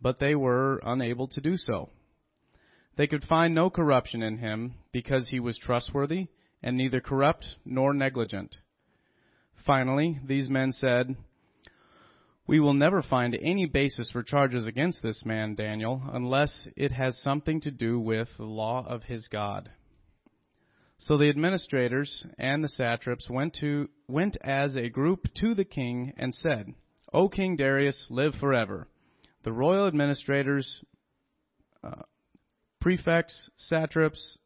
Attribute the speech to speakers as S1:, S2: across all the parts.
S1: but they were unable to do so. They could find no corruption in him because he was trustworthy and neither corrupt nor negligent. Finally, these men said, We will never find any basis for charges against this man, Daniel, unless it has something to do with the law of his God. So the administrators and the satraps went to went as a group to the king and said, O King Darius, live forever. The royal administrators, uh, prefects, satraps,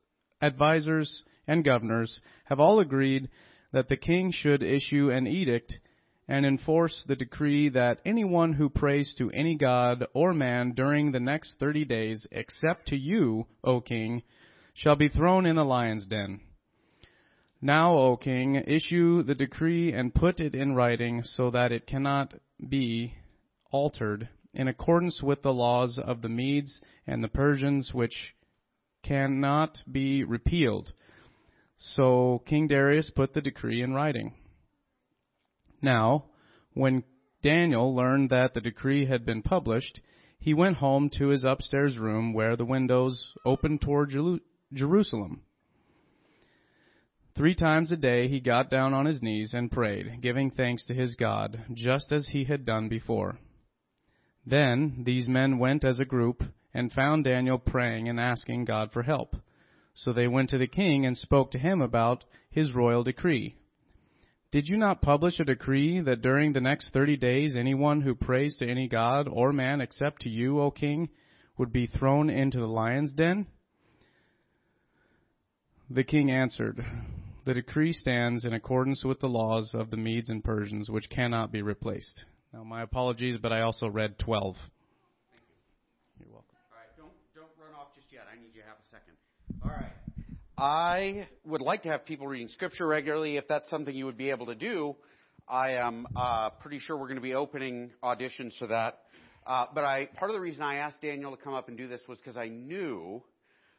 S1: advisers, and governors have all agreed that the king should issue an edict and enforce the decree that anyone who prays to any god or man during the next thirty days, except to you, O king, shall be thrown in the lion's den. Now, O king, issue the decree and put it in writing so that it cannot be altered in accordance with the laws of the Medes and the Persians, which cannot be repealed. So King Darius put the decree in writing. Now, when Daniel learned that the decree had been published, he went home to his upstairs room where the windows opened toward Jerusalem. Three times a day he got down on his knees and prayed, giving thanks to his God, just as he had done before. Then these men went as a group and found Daniel praying and asking God for help. So they went to the king and spoke to him about his royal decree. Did you not publish a decree that during the next thirty days anyone who prays to any god or man except to you, O king, would be thrown into the lion's den? The king answered, The decree stands in accordance with the laws of the Medes and Persians, which cannot be replaced. Now, my apologies, but I also read 12. You.
S2: You're welcome. All right, don't, don't run off just yet. I need you to have a second. All right. I would like to have people reading scripture regularly. If that's something you would be able to do, I am uh, pretty sure we're going to be opening auditions for that. Uh, but I, part of the reason I asked Daniel to come up and do this was because I knew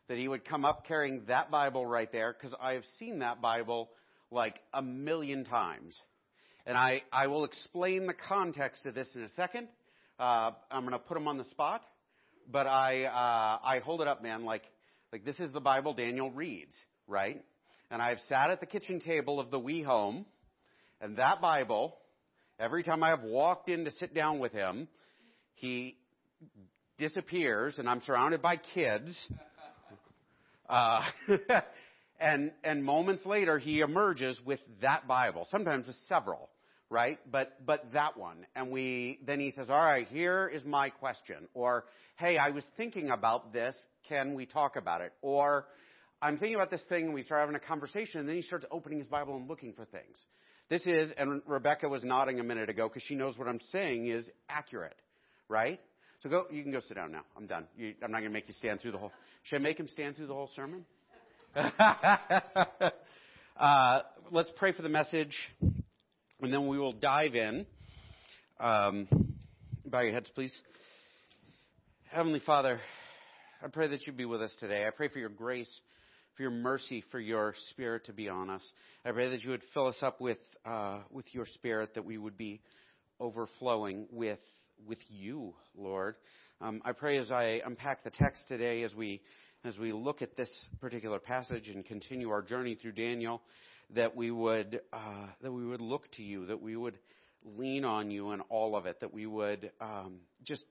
S2: that he would come up carrying that Bible right there because I have seen that Bible like a million times. And I, I will explain the context of this in a second. Uh, I'm going to put him on the spot, but I, uh, I hold it up, man, like, like this is the Bible Daniel reads, right? And I've sat at the kitchen table of the wee Home, and that Bible, every time I have walked in to sit down with him, he disappears, and I'm surrounded by kids uh, and, and moments later, he emerges with that Bible, sometimes with several, right? But, but that one. And we, then he says, all right, here is my question. Or, hey, I was thinking about this. Can we talk about it? Or, I'm thinking about this thing and we start having a conversation and then he starts opening his Bible and looking for things. This is, and Rebecca was nodding a minute ago because she knows what I'm saying is accurate, right? So go, you can go sit down now. I'm done. You, I'm not going to make you stand through the whole. Should I make him stand through the whole sermon? uh, let's pray for the message, and then we will dive in. Um, bow your heads, please. Heavenly Father, I pray that you be with us today. I pray for your grace, for your mercy, for your spirit to be on us. I pray that you would fill us up with uh, with your spirit, that we would be overflowing with with you, Lord. Um, I pray as I unpack the text today, as we as we look at this particular passage and continue our journey through Daniel, that we would uh, that we would look to you, that we would lean on you in all of it, that we would um, just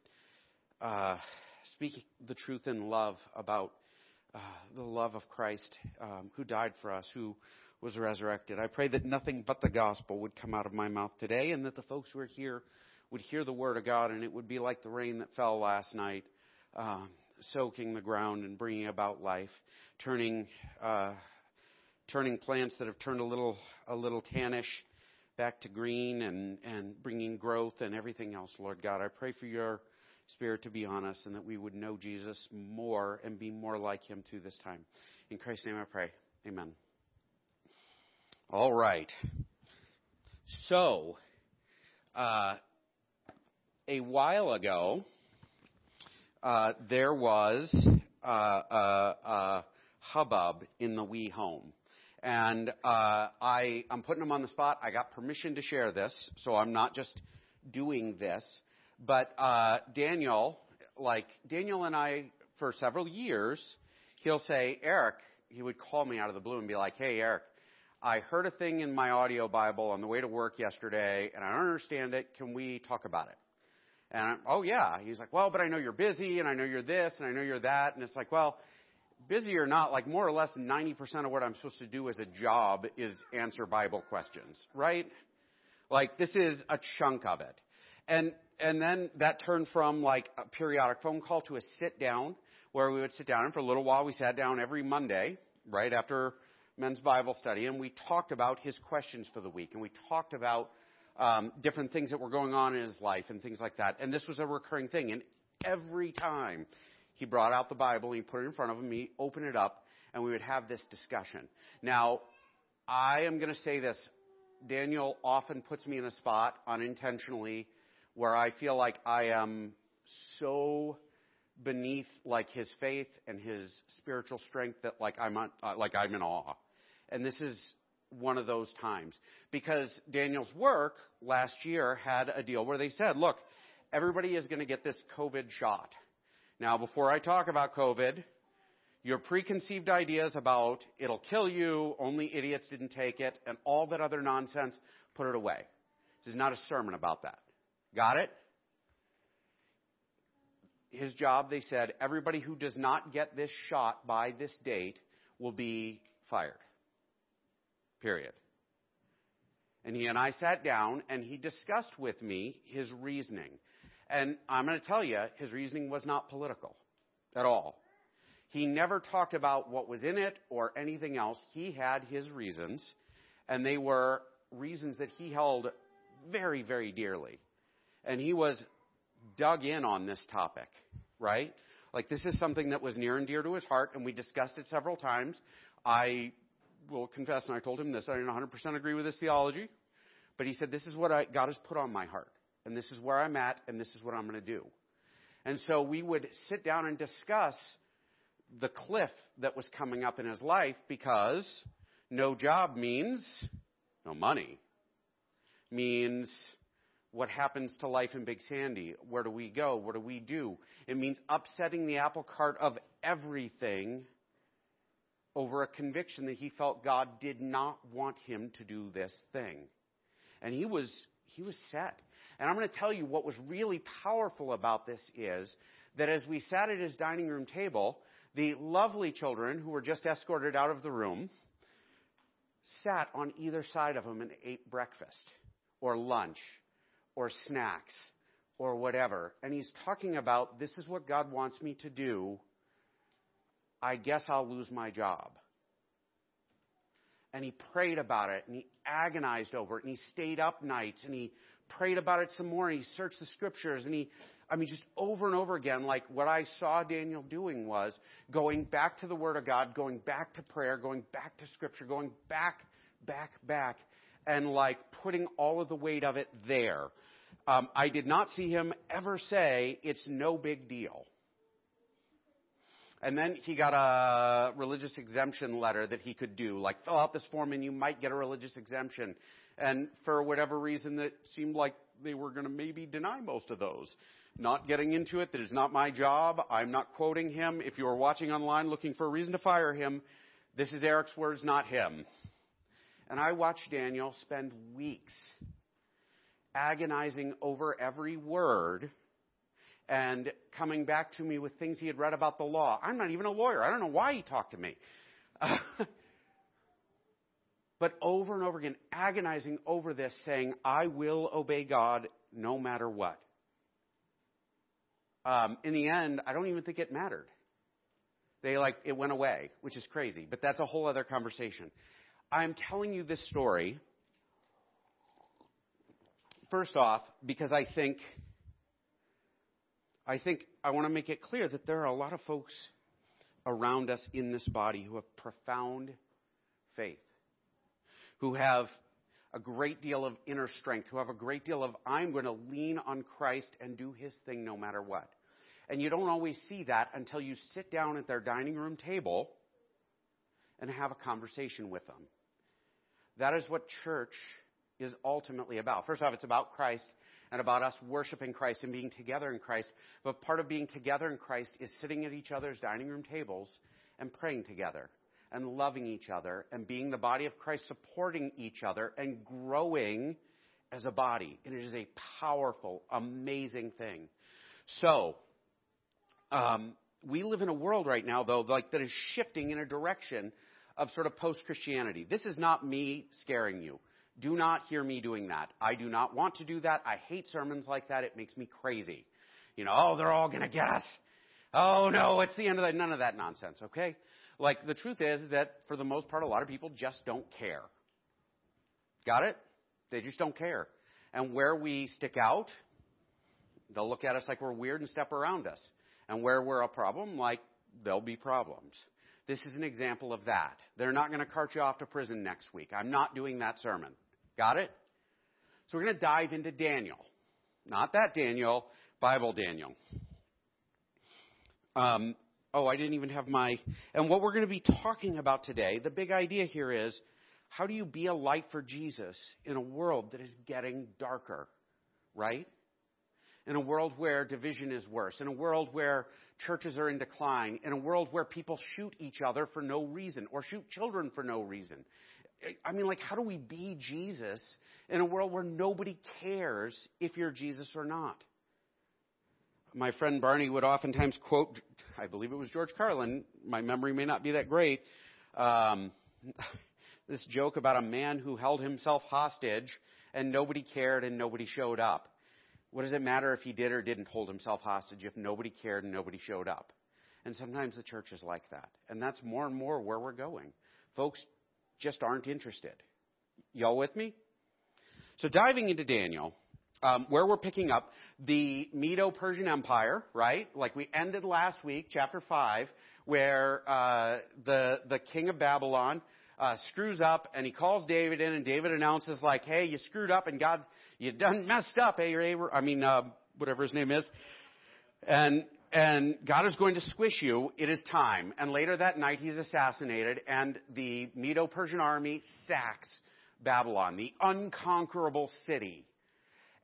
S2: uh, speak the truth in love about uh, the love of Christ, um, who died for us, who was resurrected. I pray that nothing but the gospel would come out of my mouth today, and that the folks who are here would hear the word of God, and it would be like the rain that fell last night, uh, soaking the ground and bringing about life, turning uh, turning plants that have turned a little a little tannish back to green, and and bringing growth and everything else. Lord God, I pray for your Spirit to be on us, and that we would know Jesus more and be more like Him through this time. In Christ's name, I pray. Amen. All right. So. Uh, a while ago, uh, there was uh, a, a, hubbub in the We Home. And uh, I, I'm putting them on the spot. I got permission to share this, so I'm not just doing this. But uh, Daniel, like Daniel and I, for several years, he'll say, Eric, he would call me out of the blue and be like, hey, Eric, I heard a thing in my audio Bible on the way to work yesterday, and I don't understand it. Can we talk about it? And I'm, oh yeah. He's like, well, but I know you're busy, and I know you're this, and I know you're that, and it's like, well, busy or not, like more or less 90% of what I'm supposed to do as a job is answer Bible questions, right? Like this is a chunk of it. And, and then that turned from like a periodic phone call to a sit down where we would sit down and for a little while we sat down every Monday, right after men's Bible study and we talked about his questions for the week and we talked about um, different things that were going on in his life and things like that. And this was a recurring thing. And every time he brought out the Bible, he put it in front of him, he opened it up, and we would have this discussion. Now, I am going to say this. Daniel often puts me in a spot unintentionally where I feel like I am so beneath like his faith and his spiritual strength that like I'm uh, like I'm in awe. And this is one of those times because Daniel's work last year had a deal where they said, look, everybody is going to get this COVID shot. Now, before I talk about COVID, your preconceived ideas about it'll kill you, only idiots didn't take it, and all that other nonsense, put it away. This is not a sermon about that. Got it? His job, they said, everybody who does not get this shot by this date will be fired. Period. And he and I sat down and he discussed with me his reasoning. And I'm going to tell you, his reasoning was not political at all. He never talked about what was in it or anything else. He had his reasons, and they were reasons that he held very, very dearly. And he was dug in on this topic, right? Like this is something that was near and dear to his heart, and we discussed it several times. I will confess, and I told him this, I didn't 100% agree with his theology, but he said, This is what I, God has put on my heart and this is where I'm at, and this is what I'm going to do. And so we would sit down and discuss the cliff that was coming up in his life because no job means no money, means what happens to life in Big Sandy? Where do we go? What do we do? It means upsetting the apple cart of everything over a conviction that he felt God did not want him to do this thing. And he was, he was set. And I'm going to tell you what was really powerful about this is that as we sat at his dining room table, the lovely children who were just escorted out of the room sat on either side of him and ate breakfast or lunch or snacks or whatever. And he's talking about this is what God wants me to do. I guess I'll lose my job. And he prayed about it and he agonized over it and he stayed up nights and he prayed about it some more and he searched the scriptures and he, I mean, just over and over again, like what I saw Daniel doing was going back to the Word of God, going back to prayer, going back to scripture, going back, back, back, and like putting all of the weight of it there. Um, I did not see him ever say, it's no big deal. And then he got a religious exemption letter that he could do, like fill out this form and you might get a religious exemption. And for whatever reason, it seemed like they were going to maybe deny most of those. Not getting into it, that is not my job. I'm not quoting him. If you are watching online looking for a reason to fire him, this is Eric's words, not him. And I watched Daniel spend weeks agonizing over every word and coming back to me with things he had read about the law. I'm not even a lawyer. I don't know why he talked to me. but over and over again, agonizing over this, saying, I will obey God no matter what. Um, in the end, I don't even think it mattered. They like, it went away, which is crazy, but that's a whole other conversation. I'm telling you this story, first off, because I think, I think I want to make it clear that there are a lot of folks around us in this body who have profound faith who have a great deal of inner strength, who have a great deal of, I'm going to lean on Christ and do his thing no matter what. And you don't always see that until you sit down at their dining room table and have a conversation with them. That is what church is ultimately about. First off, it's about Christ, and about us worshiping Christ and being together in Christ. But part of being together in Christ is sitting at each other's dining room tables and praying together and loving each other and being the body of Christ, supporting each other and growing as a body. And it is a powerful, amazing thing. So, um, we live in a world right now, though, like that is shifting in a direction of sort of post Christianity. This is not me scaring you. Do not hear me doing that. I do not want to do that. I hate sermons like that. It makes me crazy. You know, oh, they're all going to get us. Oh no, it's the end of that. None of that nonsense, okay? Like, the truth is that for the most part, a lot of people just don't care. Got it? They just don't care. And where we stick out, they'll look at us like we're weird and step around us. And where we're a problem, like, there'll be problems. This is an example of that. They're not going to cart you off to prison next week. I'm not doing that sermon. Got it? So we're going to dive into Daniel. Not that Daniel, Bible Daniel. Um, oh, I didn't even have my. And what we're going to be talking about today, the big idea here is how do you be a light for Jesus in a world that is getting darker, right? In a world where division is worse, in a world where churches are in decline, in a world where people shoot each other for no reason or shoot children for no reason. I mean, like, how do we be Jesus in a world where nobody cares if you're Jesus or not? My friend Barney would oftentimes quote, I believe it was George Carlin. My memory may not be that great. Um, this joke about a man who held himself hostage and nobody cared and nobody showed up. What does it matter if he did or didn't hold himself hostage if nobody cared and nobody showed up? And sometimes the church is like that. And that's more and more where we're going. Folks just aren't interested. Y'all with me? So diving into Daniel, um, where we're picking up the Medo-Persian Empire, right? Like we ended last week, chapter five, where uh, the the king of Babylon uh, screws up and he calls David in, and David announces like, "Hey, you screwed up, and God, you done messed up, eh? I mean, uh, whatever his name is." And and God is going to squish you. It is time. And later that night, he's assassinated, and the Medo Persian army sacks Babylon, the unconquerable city.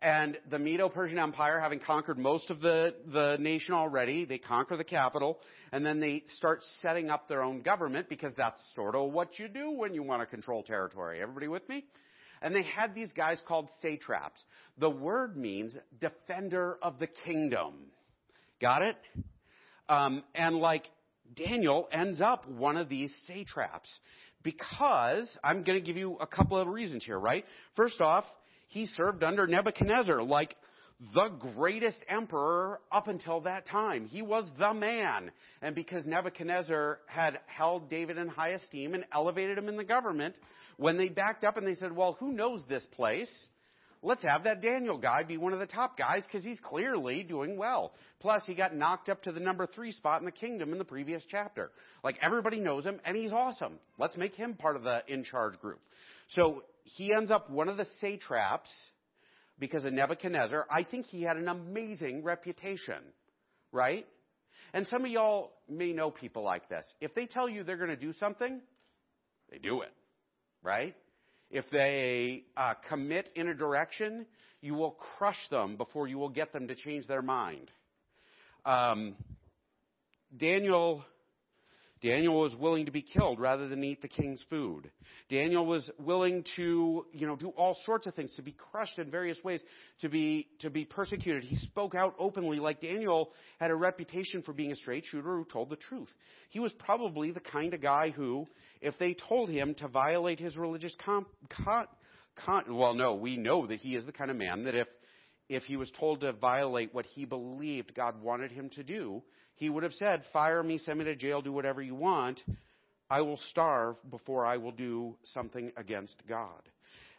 S2: And the Medo Persian Empire, having conquered most of the, the nation already, they conquer the capital, and then they start setting up their own government because that's sort of what you do when you want to control territory. Everybody with me? And they had these guys called satraps. The word means defender of the kingdom. Got it? Um, and like Daniel ends up one of these satraps because I'm going to give you a couple of reasons here, right? First off, he served under Nebuchadnezzar, like the greatest emperor up until that time. He was the man. And because Nebuchadnezzar had held David in high esteem and elevated him in the government, when they backed up and they said, well, who knows this place? Let's have that Daniel guy be one of the top guys because he's clearly doing well. Plus, he got knocked up to the number three spot in the kingdom in the previous chapter. Like everybody knows him and he's awesome. Let's make him part of the in charge group. So he ends up one of the satraps because of Nebuchadnezzar. I think he had an amazing reputation, right? And some of y'all may know people like this. If they tell you they're going to do something, they do it, right? If they uh, commit in a direction, you will crush them before you will get them to change their mind. Um, Daniel, Daniel was willing to be killed rather than eat the king's food. Daniel was willing to, you know, do all sorts of things, to be crushed in various ways, to be, to be persecuted. He spoke out openly like Daniel had a reputation for being a straight shooter who told the truth. He was probably the kind of guy who, if they told him to violate his religious con, con, well, no, we know that he is the kind of man that if if he was told to violate what he believed God wanted him to do, he would have said, "Fire me, send me to jail, do whatever you want. I will starve before I will do something against God."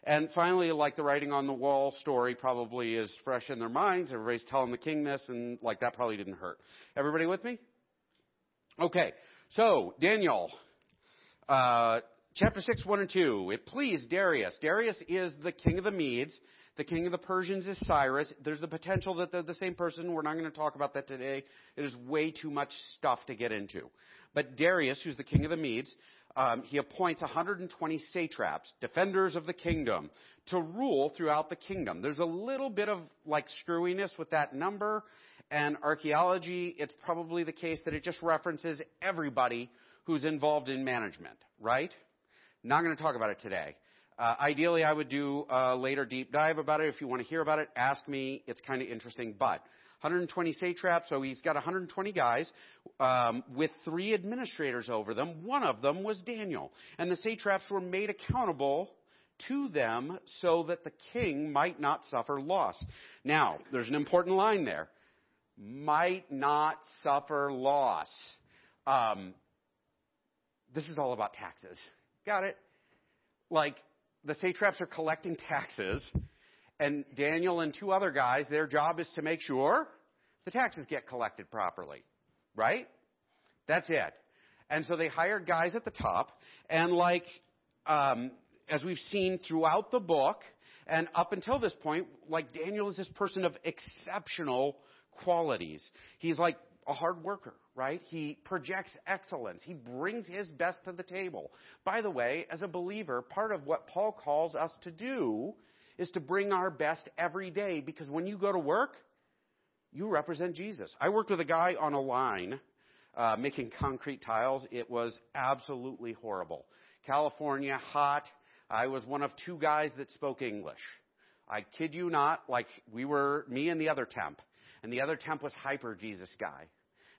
S2: And finally, like the writing on the wall story probably is fresh in their minds. Everybody's telling the king this, and like that probably didn't hurt. Everybody with me? Okay. So, Daniel, uh, chapter 6, 1 and 2. It pleased Darius. Darius is the king of the Medes. The king of the Persians is Cyrus. There's the potential that they're the same person. We're not going to talk about that today. It is way too much stuff to get into. But Darius, who's the king of the Medes, um, he appoints 120 satraps, defenders of the kingdom, to rule throughout the kingdom. There's a little bit of like screwiness with that number, and archaeology, it's probably the case that it just references everybody who's involved in management, right? Not going to talk about it today. Uh, ideally, I would do a later deep dive about it. If you want to hear about it, ask me. It's kind of interesting, but 120 satraps, so he's got 120 guys um, with three administrators over them. One of them was Daniel. And the satraps were made accountable to them so that the king might not suffer loss. Now, there's an important line there. Might not suffer loss. Um, this is all about taxes. Got it? Like, the satraps are collecting taxes and Daniel and two other guys, their job is to make sure the taxes get collected properly. Right? That's it. And so they hired guys at the top, and like, um, as we've seen throughout the book, and up until this point, like Daniel is this person of exceptional qualities. He's like a hard worker, right? He projects excellence. He brings his best to the table. By the way, as a believer, part of what Paul calls us to do is to bring our best every day because when you go to work, you represent Jesus. I worked with a guy on a line uh, making concrete tiles. It was absolutely horrible. California, hot. I was one of two guys that spoke English. I kid you not, like we were, me and the other temp. And the other temp was hyper Jesus guy.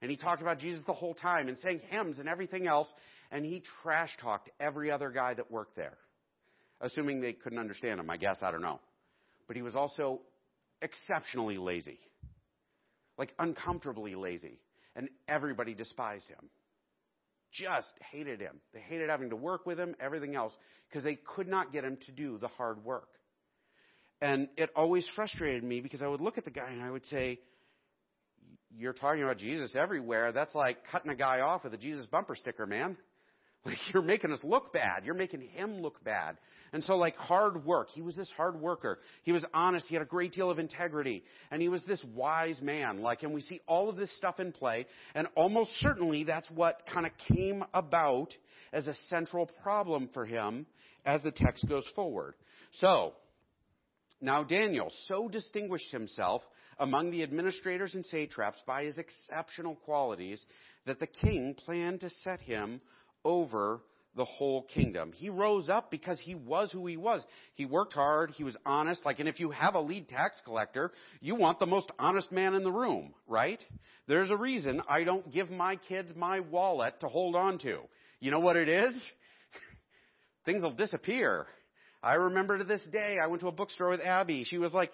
S2: And he talked about Jesus the whole time and sang hymns and everything else. And he trash talked every other guy that worked there assuming they couldn't understand him, I guess, I don't know. But he was also exceptionally lazy, like uncomfortably lazy, and everybody despised him. Just hated him. They hated having to work with him, everything else, because they could not get him to do the hard work. And it always frustrated me because I would look at the guy and I would say, You're talking about Jesus everywhere. That's like cutting a guy off with a Jesus bumper sticker, man. Like, you're making us look bad. You're making him look bad. And so, like, hard work. He was this hard worker. He was honest. He had a great deal of integrity. And he was this wise man. Like, and we see all of this stuff in play. And almost certainly that's what kind of came about as a central problem for him as the text goes forward. So, now Daniel so distinguished himself among the administrators and satraps by his exceptional qualities that the king planned to set him over the whole kingdom. He rose up because he was who he was. He worked hard, he was honest. Like, and if you have a lead tax collector, you want the most honest man in the room, right? There's a reason I don't give my kids my wallet to hold on to. You know what it is? Things will disappear. I remember to this day, I went to a bookstore with Abby. She was like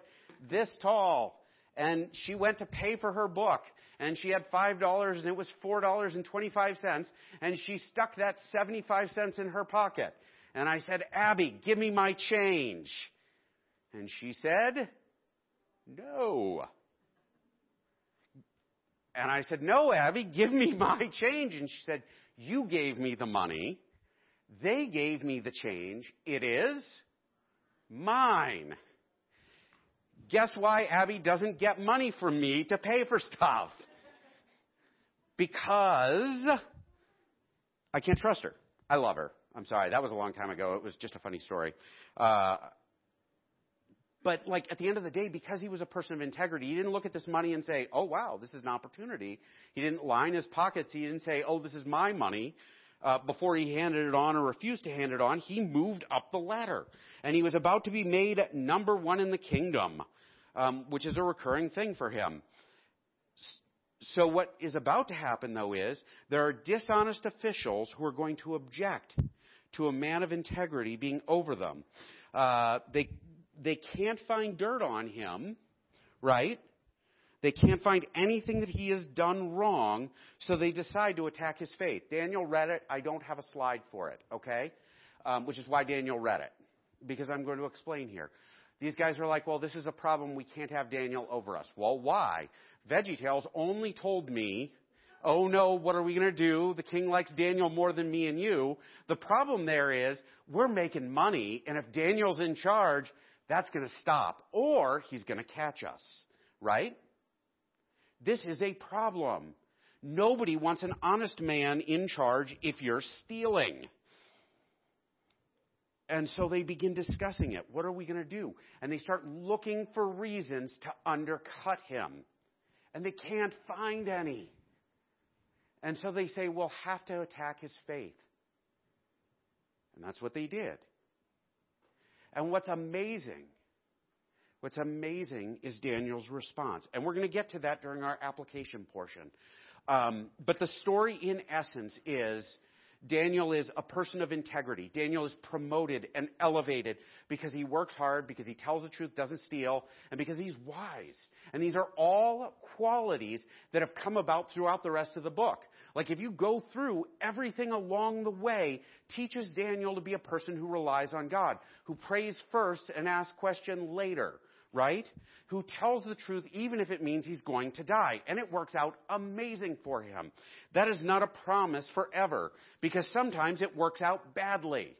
S2: this tall, and she went to pay for her book and she had $5 and it was $4.25 and she stuck that 75 cents in her pocket. And I said, Abby, give me my change. And she said, no. And I said, no, Abby, give me my change. And she said, you gave me the money. They gave me the change. It is mine. Guess why Abby doesn't get money from me to pay for stuff? Because I can't trust her. I love her. I'm sorry, that was a long time ago. It was just a funny story. Uh, but like at the end of the day, because he was a person of integrity, he didn't look at this money and say, "Oh wow, this is an opportunity." He didn't line his pockets. He didn't say, "Oh, this is my money." Uh, before he handed it on or refused to hand it on, he moved up the ladder, and he was about to be made number one in the kingdom um, which is a recurring thing for him. So, what is about to happen, though, is there are dishonest officials who are going to object to a man of integrity being over them. Uh, they, they can't find dirt on him, right? They can't find anything that he has done wrong, so they decide to attack his faith. Daniel read it. I don't have a slide for it, okay? Um, which is why Daniel read it, because I'm going to explain here. These guys are like, well, this is a problem. We can't have Daniel over us. Well, why? VeggieTales only told me, oh no, what are we going to do? The king likes Daniel more than me and you. The problem there is we're making money, and if Daniel's in charge, that's going to stop, or he's going to catch us, right? This is a problem. Nobody wants an honest man in charge if you're stealing. And so they begin discussing it. What are we going to do? And they start looking for reasons to undercut him. And they can't find any. And so they say, we'll have to attack his faith. And that's what they did. And what's amazing, what's amazing is Daniel's response. And we're going to get to that during our application portion. Um, but the story, in essence, is Daniel is a person of integrity. Daniel is promoted and elevated because he works hard, because he tells the truth, doesn't steal, and because he's wise. And these are all qualities that have come about throughout the rest of the book. Like if you go through everything along the way, teaches Daniel to be a person who relies on God, who prays first and asks question later right? Who tells the truth even if it means he's going to die. And it works out amazing for him. That is not a promise forever because sometimes it works out badly,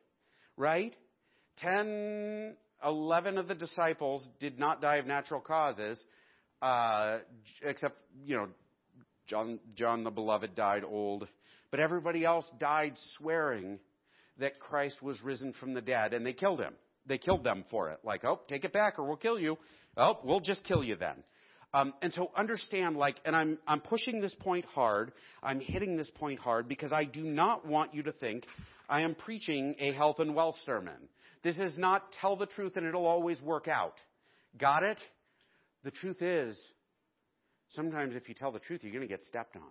S2: right? Ten, eleven of the disciples did not die of natural causes, uh, except, you know, John, John the beloved died old. But everybody else died swearing that Christ was risen from the dead, and they killed him they killed them for it. Like, oh, take it back or we'll kill you. Oh, we'll just kill you then. Um, and so understand, like, and I'm, I'm pushing this point hard. I'm hitting this point hard because I do not want you to think I am preaching a health and wealth sermon. This is not tell the truth and it'll always work out. Got it? The truth is, sometimes if you tell the truth, you're going to get stepped on.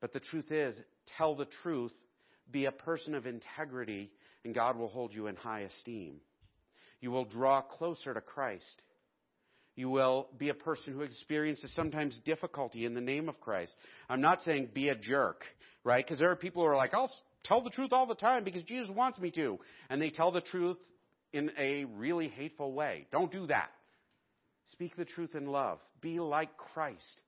S2: But the truth is, tell the truth, be a person of integrity, and God will hold you in high esteem. You will draw closer to Christ. You will be a person who experiences sometimes difficulty in the name of Christ. I'm not saying be a jerk, right? Because there are people who are like, I'll tell the truth all the time because Jesus wants me to. And they tell the truth in a really hateful way. Don't do that. Speak the truth in love. Be like Christ.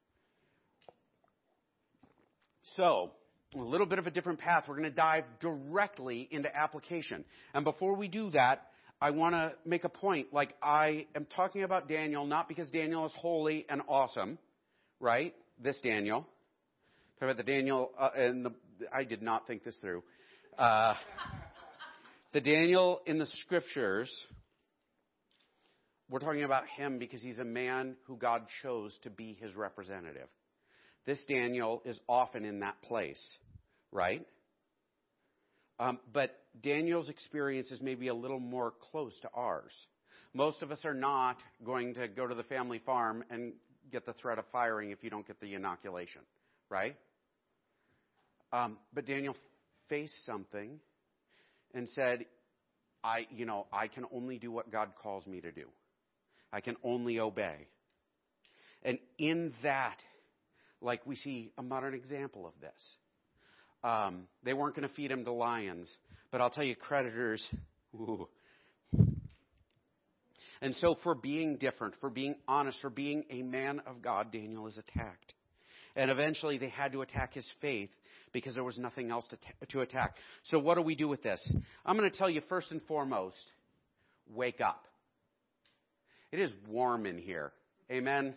S2: So, a little bit of a different path. We're going to dive directly into application. And before we do that, I want to make a point. Like, I am talking about Daniel not because Daniel is holy and awesome, right? This Daniel. Talk about the Daniel, uh, and the, I did not think this through. Uh, the Daniel in the scriptures, we're talking about him because he's a man who God chose to be his representative. This Daniel is often in that place, right? Um, but Daniel's experience is maybe a little more close to ours. Most of us are not going to go to the family farm and get the threat of firing if you don't get the inoculation, right? Um, but Daniel faced something and said, I, you know, I can only do what God calls me to do. I can only obey. And in that, like we see a modern example of this. Um, they weren't going to feed him to lions, but I'll tell you, creditors. Ooh. And so, for being different, for being honest, for being a man of God, Daniel is attacked. And eventually, they had to attack his faith because there was nothing else to, t- to attack. So, what do we do with this? I'm going to tell you first and foremost wake up. It is warm in here. Amen.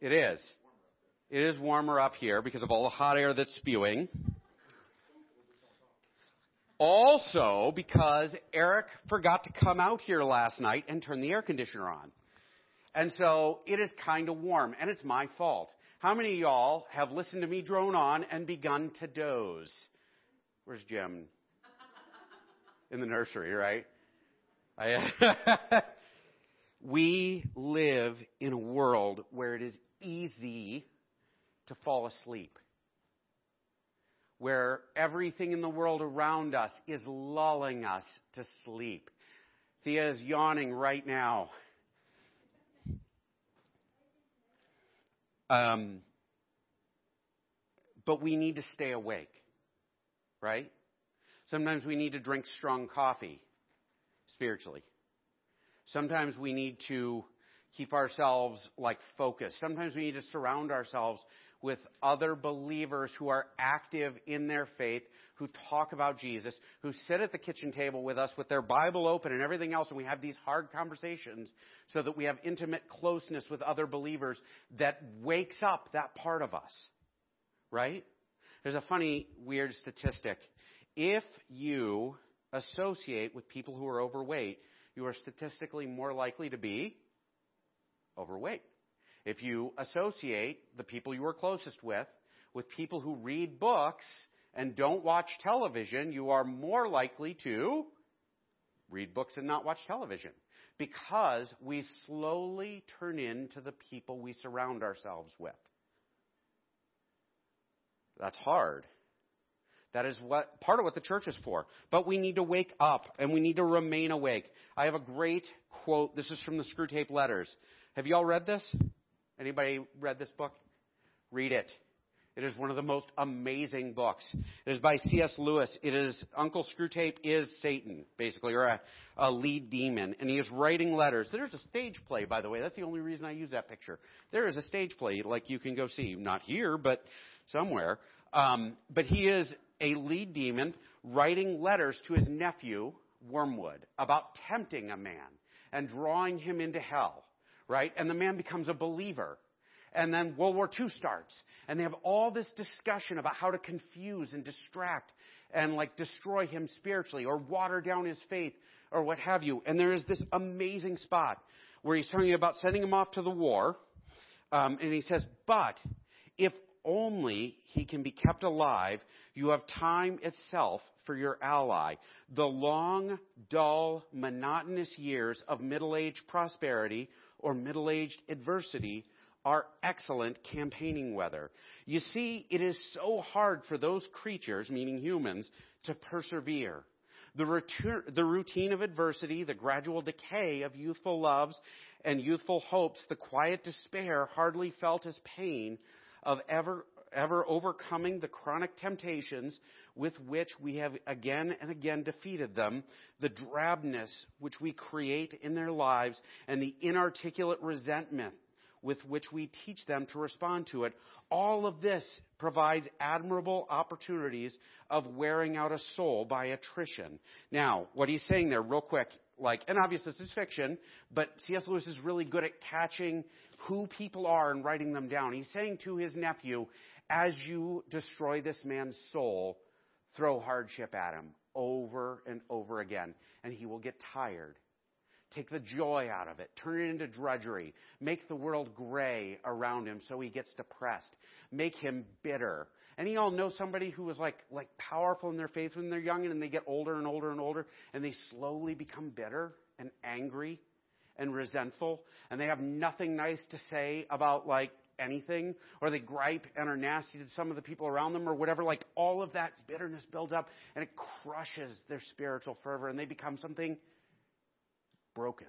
S2: It is. It is warmer up here because of all the hot air that's spewing. Also, because Eric forgot to come out here last night and turn the air conditioner on. And so it is kind of warm, and it's my fault. How many of y'all have listened to me drone on and begun to doze? Where's Jim? In the nursery, right? I, we live in a world where it is easy to fall asleep. Where everything in the world around us is lulling us to sleep. Thea is yawning right now. Um, but we need to stay awake, right? Sometimes we need to drink strong coffee spiritually. Sometimes we need to keep ourselves like focused. Sometimes we need to surround ourselves with other believers who are active in their faith, who talk about Jesus, who sit at the kitchen table with us with their Bible open and everything else, and we have these hard conversations so that we have intimate closeness with other believers that wakes up that part of us. Right? There's a funny, weird statistic if you associate with people who are overweight, you are statistically more likely to be overweight. If you associate the people you are closest with with people who read books and don't watch television, you are more likely to read books and not watch television. Because we slowly turn into the people we surround ourselves with. That's hard. That is what part of what the church is for. But we need to wake up and we need to remain awake. I have a great quote. This is from the Screwtape Letters. Have you all read this? Anybody read this book? Read it. It is one of the most amazing books. It is by C.S. Lewis. It is Uncle Screwtape is Satan, basically, or a, a lead demon, and he is writing letters. There's a stage play, by the way. That's the only reason I use that picture. There is a stage play, like you can go see, not here, but somewhere. Um, but he is a lead demon writing letters to his nephew Wormwood about tempting a man and drawing him into hell, right? And the man becomes a believer and then World War II starts. And they have all this discussion about how to confuse and distract and like destroy him spiritually or water down his faith or what have you. And there is this amazing spot where he's talking about sending him off to the war. Um, and he says, but if only he can be kept alive, you have time itself for your ally. The long, dull, monotonous years of middle-aged prosperity or middle-aged adversity are excellent campaigning weather. You see, it is so hard for those creatures, meaning humans, to persevere. The routine of adversity, the gradual decay of youthful loves and youthful hopes, the quiet despair hardly felt as pain of ever, ever overcoming the chronic temptations with which we have again and again defeated them, the drabness which we create in their lives, and the inarticulate resentment with which we teach them to respond to it. All of this provides admirable opportunities of wearing out a soul by attrition. Now, what he's saying there, real quick, like, and obviously this is fiction, but C.S. Lewis is really good at catching who people are and writing them down. He's saying to his nephew, as you destroy this man's soul, throw hardship at him over and over again, and he will get tired Take the joy out of it. Turn it into drudgery. Make the world gray around him so he gets depressed. Make him bitter. And you all know somebody who was like, like powerful in their faith when they're young and then they get older and older and older and they slowly become bitter and angry and resentful and they have nothing nice to say about like anything or they gripe and are nasty to some of the people around them or whatever like all of that bitterness builds up and it crushes their spiritual fervor and they become something broken.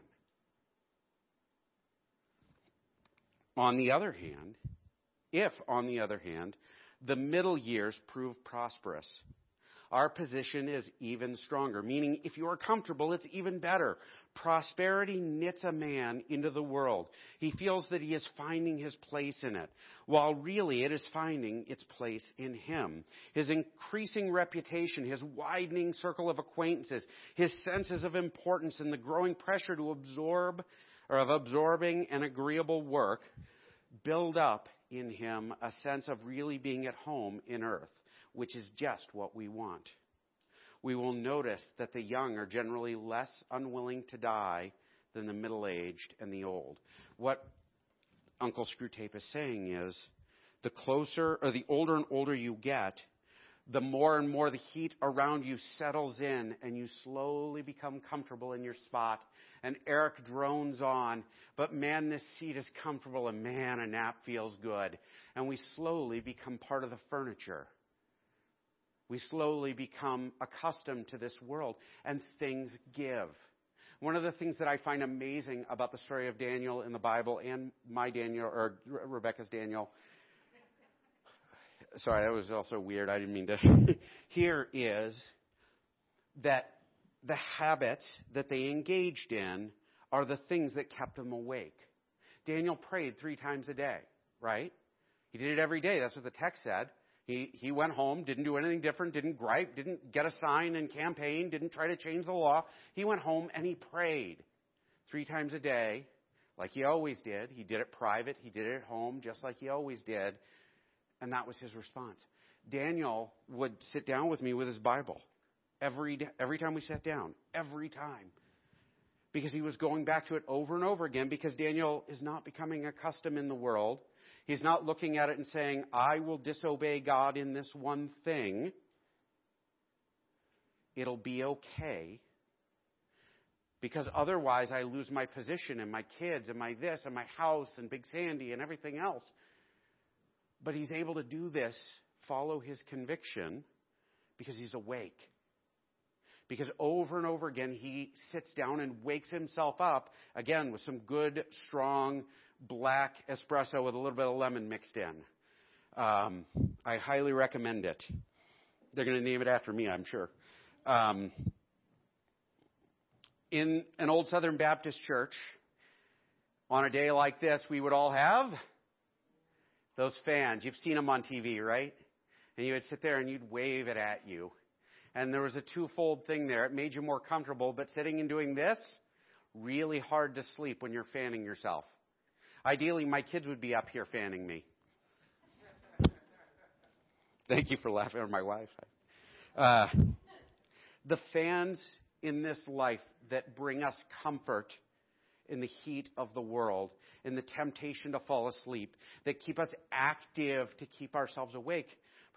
S2: On the other hand, if, on the other hand, the middle years prove prosperous, our position is even stronger. Meaning, if you are comfortable, it's even better. Prosperity knits a man into the world. He feels that he is finding his place in it, while really it is finding its place in him. His increasing reputation, his widening circle of acquaintances, his senses of importance, and the growing pressure to absorb or of absorbing an agreeable work build up in him a sense of really being at home in earth which is just what we want. We will notice that the young are generally less unwilling to die than the middle aged and the old. What Uncle Screwtape is saying is the closer or the older and older you get, the more and more the heat around you settles in and you slowly become comfortable in your spot. And Eric drones on, but man, this seat is comfortable and man, a nap feels good. And we slowly become part of the furniture we slowly become accustomed to this world and things give. One of the things that I find amazing about the story of Daniel in the Bible and my Daniel, or Rebecca's Daniel, sorry, that was also weird. I didn't mean to. Here is that the habits that they engaged in are the things that kept them awake. Daniel prayed three times a day, right? He did it every day. That's what the text said. He, he went home, didn't do anything different, didn't gripe, didn't get a sign and campaign, didn't try to change the law. He went home and he prayed three times a day, like he always did. He did it private, he did it at home, just like he always did. And that was his response. Daniel would sit down with me with his Bible. Every, every time we sat down. Every time. Because he was going back to it over and over again because Daniel is not becoming a custom in the world. He's not looking at it and saying, I will disobey God in this one thing. It'll be okay. Because otherwise I lose my position and my kids and my this and my house and Big Sandy and everything else. But he's able to do this, follow his conviction, because he's awake. Because over and over again, he sits down and wakes himself up, again, with some good, strong, black espresso with a little bit of lemon mixed in. Um, I highly recommend it. They're going to name it after me, I'm sure. Um, in an old Southern Baptist church, on a day like this, we would all have those fans. You've seen them on TV, right? And you would sit there and you'd wave it at you. And there was a twofold thing there. It made you more comfortable, but sitting and doing this, really hard to sleep when you're fanning yourself. Ideally, my kids would be up here fanning me. Thank you for laughing at my wife. Uh, the fans in this life that bring us comfort in the heat of the world, in the temptation to fall asleep, that keep us active to keep ourselves awake.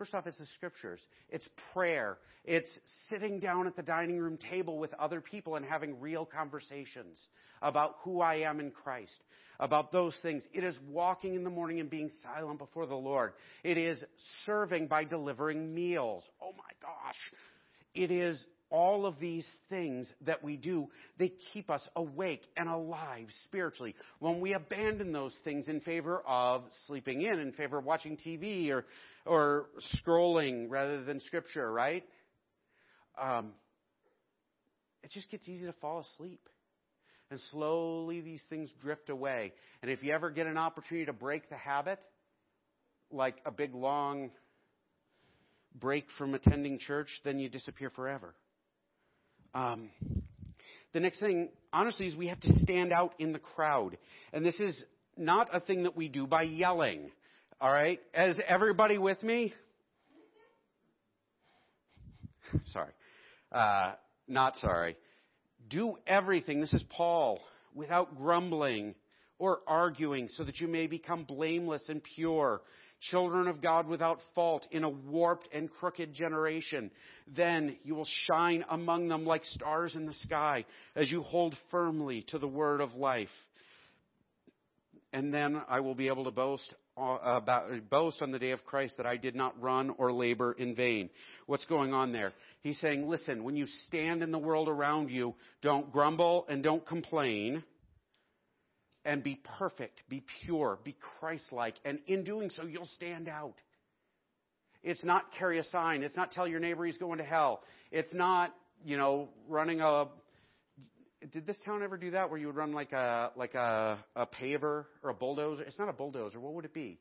S2: First off, it's the scriptures. It's prayer. It's sitting down at the dining room table with other people and having real conversations about who I am in Christ, about those things. It is walking in the morning and being silent before the Lord. It is serving by delivering meals. Oh my gosh. It is all of these things that we do, they keep us awake and alive spiritually. When we abandon those things in favor of sleeping in, in favor of watching TV or, or scrolling rather than scripture, right? Um, it just gets easy to fall asleep. And slowly these things drift away. And if you ever get an opportunity to break the habit, like a big long break from attending church, then you disappear forever. Um, the next thing, honestly, is we have to stand out in the crowd. And this is not a thing that we do by yelling. All right? Is everybody with me? sorry. Uh, not sorry. Do everything, this is Paul, without grumbling or arguing, so that you may become blameless and pure, children of God without fault in a warped and crooked generation. Then you will shine among them like stars in the sky as you hold firmly to the word of life. And then I will be able to boast uh, about boast on the day of Christ that I did not run or labor in vain. What's going on there? He's saying, listen, when you stand in the world around you, don't grumble and don't complain and be perfect, be pure, be Christ like. And in doing so, you'll stand out. It's not carry a sign. It's not tell your neighbor he's going to hell. It's not, you know, running a. Did this town ever do that where you would run like a like a, a paver or a bulldozer? It's not a bulldozer. What would it be?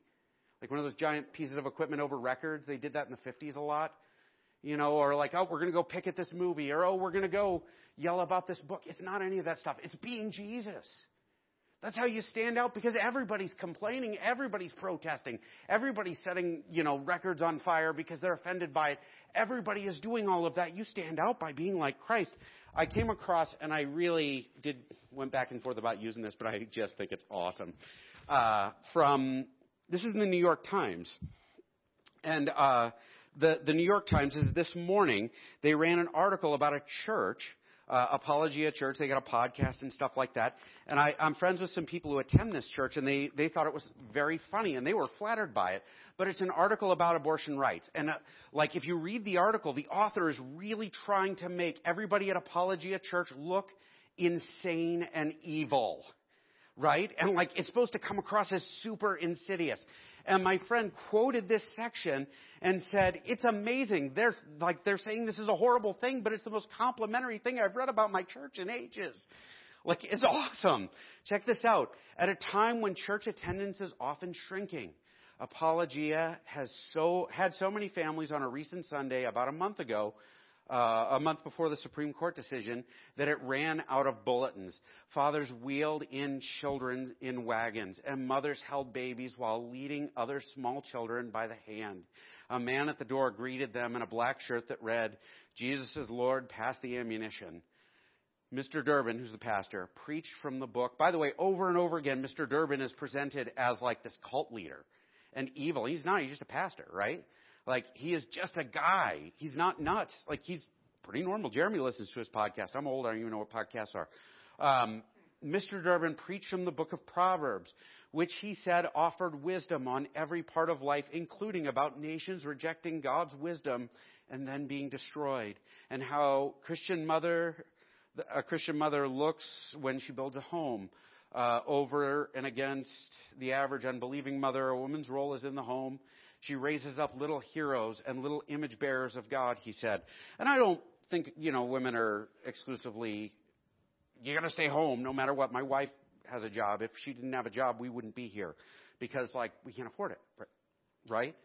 S2: Like one of those giant pieces of equipment over records. They did that in the 50s a lot. You know, or like, oh, we're going to go pick at this movie, or oh, we're going to go yell about this book. It's not any of that stuff. It's being Jesus. That's how you stand out because everybody's complaining, everybody's protesting, everybody's setting, you know, records on fire because they're offended by it. Everybody is doing all of that. You stand out by being like Christ. I came across, and I really did went back and forth about using this, but I just think it's awesome. Uh, from this is in the New York Times, and uh, the the New York Times is this morning they ran an article about a church uh, Apologia Church. They got a podcast and stuff like that. And I, I'm friends with some people who attend this church, and they they thought it was very funny, and they were flattered by it. But it's an article about abortion rights, and uh, like if you read the article, the author is really trying to make everybody at Apologia Church look insane and evil right? And like it's supposed to come across as super insidious. And my friend quoted this section and said, "It's amazing. They're like they're saying this is a horrible thing, but it's the most complimentary thing I've read about my church in ages." Like it's awesome. Check this out. At a time when church attendance is often shrinking, Apologia has so had so many families on a recent Sunday about a month ago uh, a month before the Supreme Court decision that it ran out of bulletins. Fathers wheeled in children in wagons, and mothers held babies while leading other small children by the hand. A man at the door greeted them in a black shirt that read, Jesus is Lord, pass the ammunition. Mr. Durbin, who's the pastor, preached from the book. By the way, over and over again, Mr. Durbin is presented as like this cult leader and evil. He's not, he's just a pastor, right? Like, he is just a guy. He's not nuts. Like, he's pretty normal. Jeremy listens to his podcast. I'm old. I don't even know what podcasts are. Um, Mr. Durbin preached from the book of Proverbs, which he said offered wisdom on every part of life, including about nations rejecting God's wisdom and then being destroyed, and how Christian mother, a Christian mother looks when she builds a home. Uh, over and against the average unbelieving mother, a woman's role is in the home. She raises up little heroes and little image bearers of God, he said. And I don't think, you know, women are exclusively, you gotta stay home no matter what. My wife has a job. If she didn't have a job, we wouldn't be here because, like, we can't afford it, right?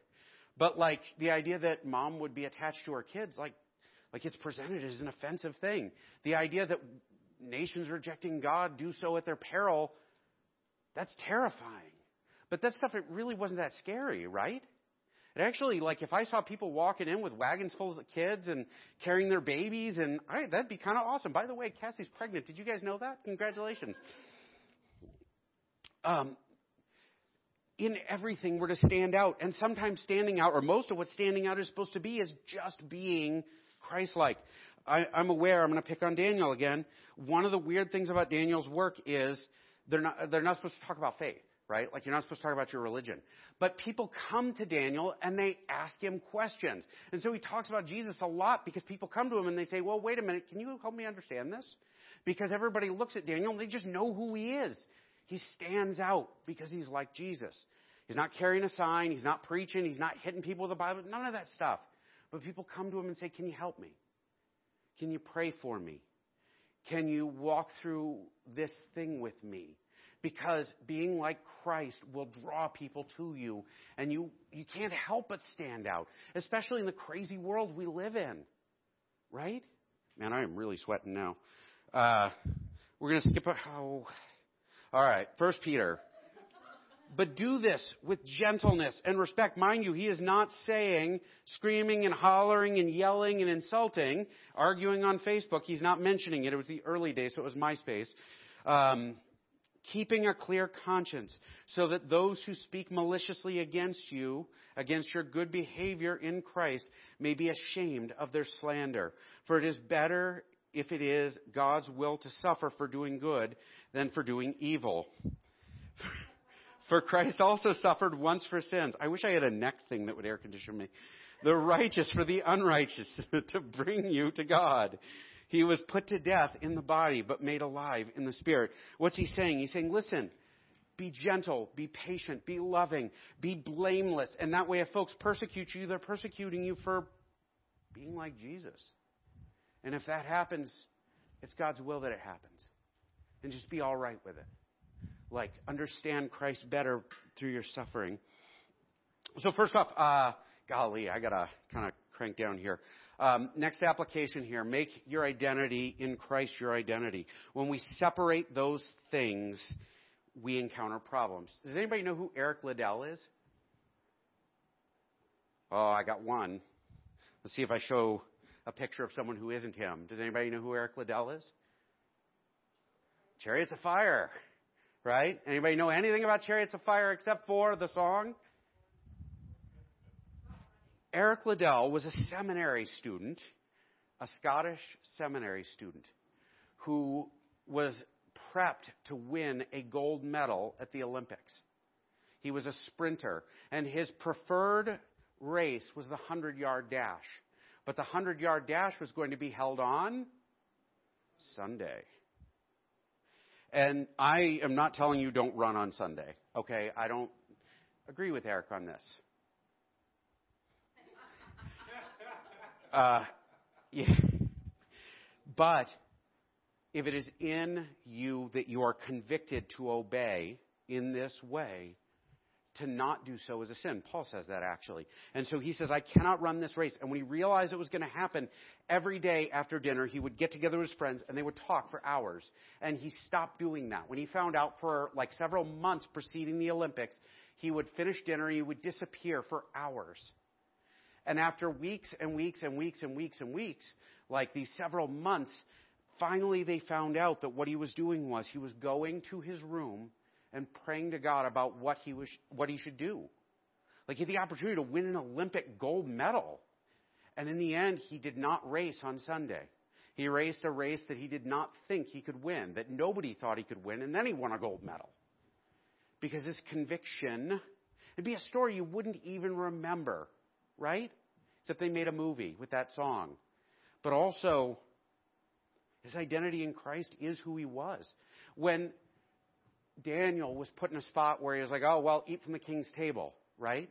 S2: But, like, the idea that mom would be attached to her kids, like, like it's presented as an offensive thing. The idea that nations rejecting God do so at their peril, that's terrifying. But that stuff, it really wasn't that scary, right? It actually, like, if I saw people walking in with wagons full of kids and carrying their babies, and that'd be kind of awesome. By the way, Cassie's pregnant. Did you guys know that? Congratulations. Um, in everything, we're to stand out, and sometimes standing out, or most of what standing out is supposed to be, is just being Christ-like. I'm aware. I'm going to pick on Daniel again. One of the weird things about Daniel's work is they're not they're not supposed to talk about faith right? Like you're not supposed to talk about your religion. But people come to Daniel and they ask him questions. And so he talks about Jesus a lot because people come to him and they say, well, wait a minute, can you help me understand this? Because everybody looks at Daniel and they just know who he is. He stands out because he's like Jesus. He's not carrying a sign, he's not preaching, he's not hitting people with the Bible, none of that stuff. But people come to him and say, Can you help me? Can you pray for me? Can you walk through this thing with me? Because being like Christ will draw people to you and you, you can't help but stand out, especially in the crazy world we live in. Right? Man, I am really sweating now. Uh, we're going to skip a, oh. All right, First Peter. But do this with gentleness and respect. Mind you, he is not saying screaming and hollering and yelling and insulting, arguing on Facebook. He's not mentioning it. It was the early days, so it was MySpace. Um, keeping a clear conscience, so that those who speak maliciously against you, against your good behavior in Christ, may be ashamed of their slander. For it is better if it is God's will to suffer for doing good than for doing evil. For Christ also suffered once for sins. I wish I had a neck thing that would air condition me. The righteous for the unrighteous to bring you to God. He was put to death in the body, but made alive in the spirit. What's he saying? He's saying, listen, be gentle, be patient, be loving, be blameless. And that way, if folks persecute you, they're persecuting you for being like Jesus. And if that happens, it's God's will that it happens. And just be all right with it. Like, understand Christ better through your suffering. So, first off, uh, golly, I got to kind of crank down here. Um, next application here make your identity in Christ your identity. When we separate those things, we encounter problems. Does anybody know who Eric Liddell is? Oh, I got one. Let's see if I show a picture of someone who isn't him. Does anybody know who Eric Liddell is? Chariots of Fire, right? Anybody know anything about Chariots of Fire except for the song? Eric Liddell was a seminary student, a Scottish seminary student, who was prepped to win a gold medal at the Olympics. He was a sprinter, and his preferred race was the 100 yard dash. But the 100 yard dash was going to be held on Sunday. And I am not telling you don't run on Sunday, okay? I don't agree with Eric on this. Uh, yeah. But if it is in you that you are convicted to obey in this way, to not do so is a sin. Paul says that actually. And so he says, I cannot run this race. And when he realized it was going to happen, every day after dinner, he would get together with his friends and they would talk for hours. And he stopped doing that. When he found out for like several months preceding the Olympics, he would finish dinner, he would disappear for hours. And after weeks and weeks and weeks and weeks and weeks, like these several months, finally they found out that what he was doing was he was going to his room and praying to God about what he was what he should do. Like he had the opportunity to win an Olympic gold medal. And in the end, he did not race on Sunday. He raced a race that he did not think he could win, that nobody thought he could win, and then he won a gold medal. Because his conviction, it'd be a story you wouldn't even remember, right? Except they made a movie with that song. But also, his identity in Christ is who he was. When Daniel was put in a spot where he was like, oh, well, eat from the king's table, right?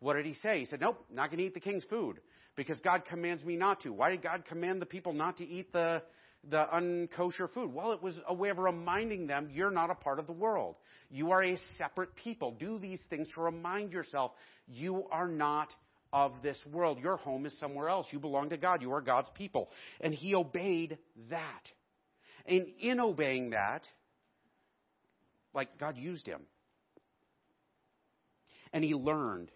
S2: What did he say? He said, nope, not going to eat the king's food because God commands me not to. Why did God command the people not to eat the, the unkosher food? Well, it was a way of reminding them you're not a part of the world. You are a separate people. Do these things to remind yourself you are not of this world. Your home is somewhere else. You belong to God. You are God's people. And he obeyed that. And in obeying that, like God used him. And he learned.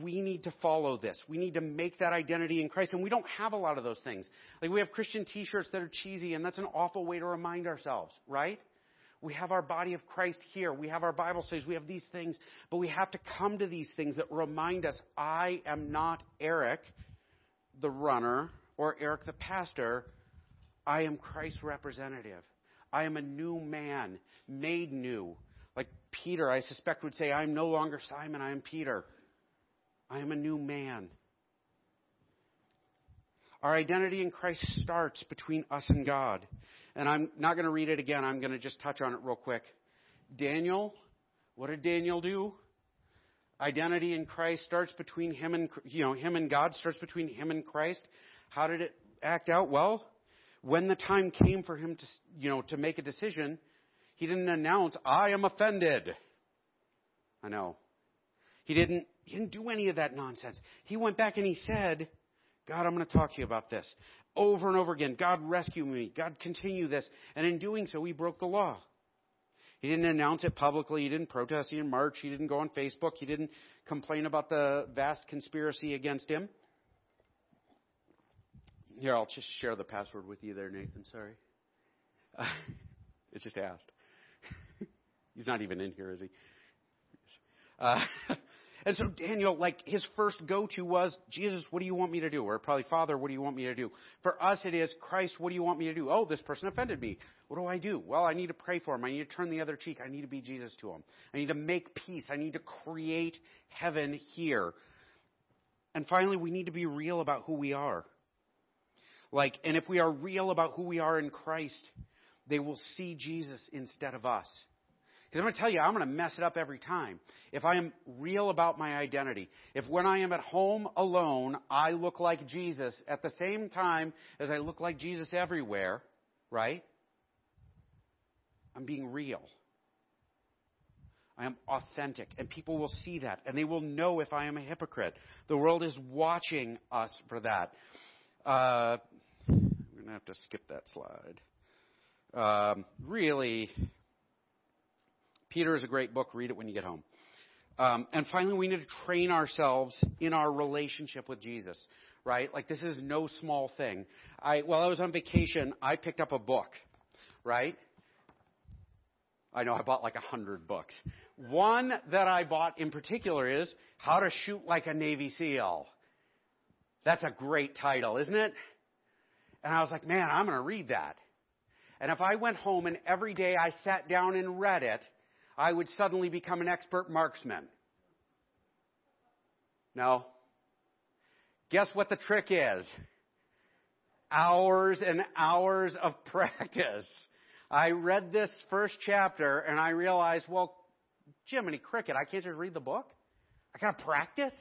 S2: We need to follow this. We need to make that identity in Christ. And we don't have a lot of those things. Like we have Christian t shirts that are cheesy, and that's an awful way to remind ourselves, right? We have our body of Christ here. We have our Bible studies. We have these things. But we have to come to these things that remind us I am not Eric, the runner, or Eric, the pastor. I am Christ's representative. I am a new man, made new. Like Peter, I suspect, would say, I am no longer Simon, I am Peter. I am a new man. Our identity in Christ starts between us and God. And I'm not going to read it again, I'm going to just touch on it real quick. Daniel, what did Daniel do? Identity in Christ starts between him and you know him and God starts between him and Christ. How did it act out? Well, when the time came for him to, you know, to make a decision, he didn't announce, I am offended. I know. He didn't, he didn't do any of that nonsense. He went back and he said, God, I'm going to talk to you about this. Over and over again, God rescue me. God continue this. And in doing so, he broke the law. He didn't announce it publicly. He didn't protest. He didn't march. He didn't go on Facebook. He didn't complain about the vast conspiracy against him. Here, I'll just share the password with you there, Nathan. Sorry. Uh, it's just asked. He's not even in here, is he? Uh, and so Daniel, like his first go-to was, Jesus, what do you want me to do? Or probably, Father, what do you want me to do? For us, it is, Christ, what do you want me to do? Oh, this person offended me. What do I do? Well, I need to pray for him. I need to turn the other cheek. I need to be Jesus to him. I need to make peace. I need to create heaven here. And finally, we need to be real about who we are. Like, and if we are real about who we are in Christ, they will see Jesus instead of us. Because I'm going to tell you, I'm going to mess it up every time. If I am real about my identity, if when I am at home alone, I look like Jesus at the same time as I look like Jesus everywhere, right? I'm being real. I am authentic, and people will see that, and they will know if I am a hypocrite. The world is watching us for that. Uh, I'm going to have to skip that slide. Um, really, Peter is a great book. Read it when you get home. Um, and finally, we need to train ourselves in our relationship with Jesus, right? Like this is no small thing. I, while I was on vacation, I picked up a book, right? I know I bought like a hundred books. One that I bought in particular is How to Shoot Like a Navy SEAL. That's a great title, isn't it? And I was like, man, I'm going to read that. And if I went home and every day I sat down and read it, I would suddenly become an expert marksman. No. Guess what the trick is? Hours and hours of practice. I read this first chapter and I realized, well, Jiminy Cricket, I can't just read the book. I gotta practice.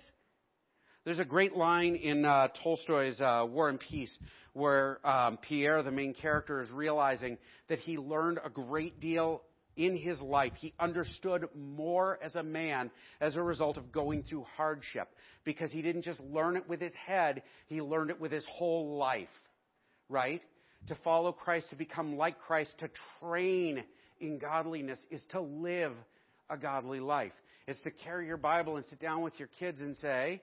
S2: There's a great line in uh, Tolstoy's uh, War and Peace where um, Pierre, the main character, is realizing that he learned a great deal in his life. He understood more as a man as a result of going through hardship because he didn't just learn it with his head, he learned it with his whole life. Right? To follow Christ, to become like Christ, to train in godliness is to live a godly life. It's to carry your Bible and sit down with your kids and say,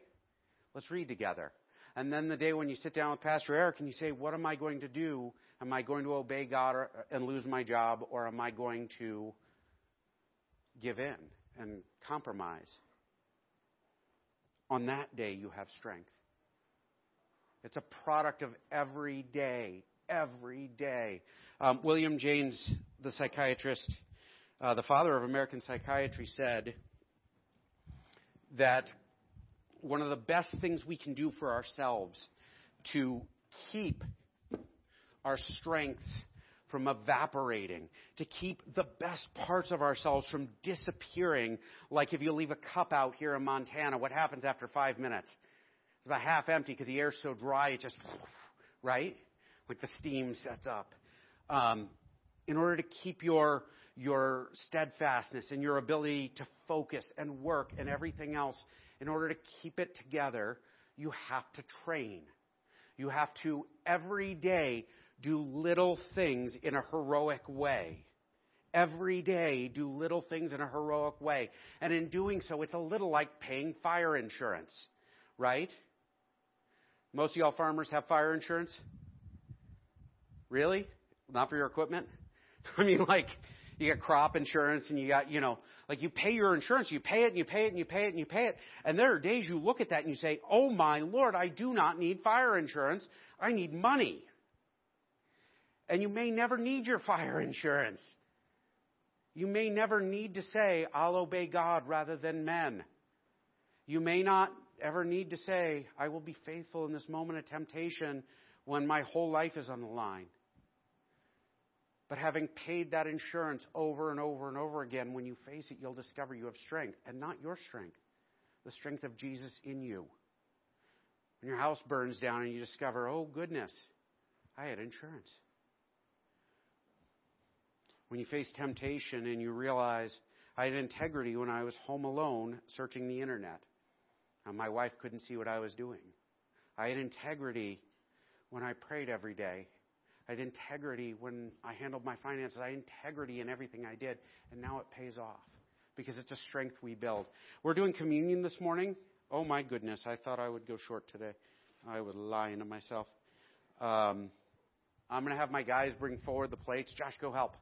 S2: let's read together. And then the day when you sit down with Pastor Eric and you say, what am I going to do? Am I going to obey God or, and lose my job, or am I going to give in and compromise? On that day, you have strength. It's a product of every day, every day. Um, William James, the psychiatrist, uh, the father of American psychiatry, said that one of the best things we can do for ourselves to keep our strengths from evaporating, to keep the best parts of ourselves from disappearing. Like if you leave a cup out here in Montana, what happens after five minutes? It's about half empty because the air's so dry, it just, right? Like the steam sets up. Um, in order to keep your, your steadfastness and your ability to focus and work and everything else, in order to keep it together, you have to train. You have to every day do little things in a heroic way. Every day, do little things in a heroic way. And in doing so, it's a little like paying fire insurance, right? Most of y'all farmers have fire insurance? Really? Not for your equipment? I mean, like, you got crop insurance and you got, you know, like you pay your insurance, you pay it and you pay it and you pay it and you pay it. And there are days you look at that and you say, oh my Lord, I do not need fire insurance. I need money and you may never need your fire insurance. You may never need to say, I'll obey God rather than men. You may not ever need to say, I will be faithful in this moment of temptation when my whole life is on the line. But having paid that insurance over and over and over again, when you face it, you'll discover you have strength, and not your strength, the strength of Jesus in you. When your house burns down and you discover, oh goodness, I had insurance when you face temptation and you realize I had integrity when I was home alone searching the internet. And my wife couldn't see what I was doing. I had integrity when I prayed every day. I had integrity when I handled my finances. I had integrity in everything I did. And now it pays off because it's a strength we build. We're doing communion this morning. Oh my goodness, I thought I would go short today. I was lying to myself. Um, I'm going to have my guys bring forward the plates. Josh, go help.